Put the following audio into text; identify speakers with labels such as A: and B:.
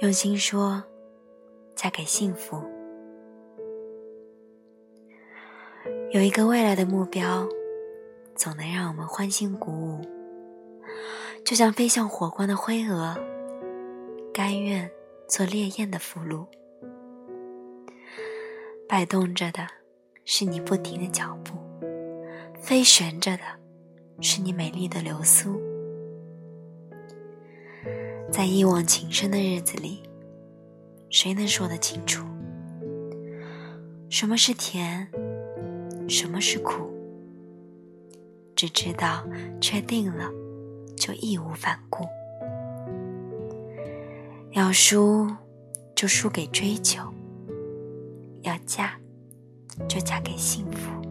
A: 用心说，嫁给幸福。有一个未来的目标，总能让我们欢欣鼓舞，就像飞向火光的灰蛾，甘愿做烈焰的俘虏。摆动着的是你不停的脚步，飞旋着的是你美丽的流苏。在一往情深的日子里，谁能说得清楚什么是甜，什么是苦？只知道确定了，就义无反顾。要输，就输给追求。要嫁，就嫁给幸福。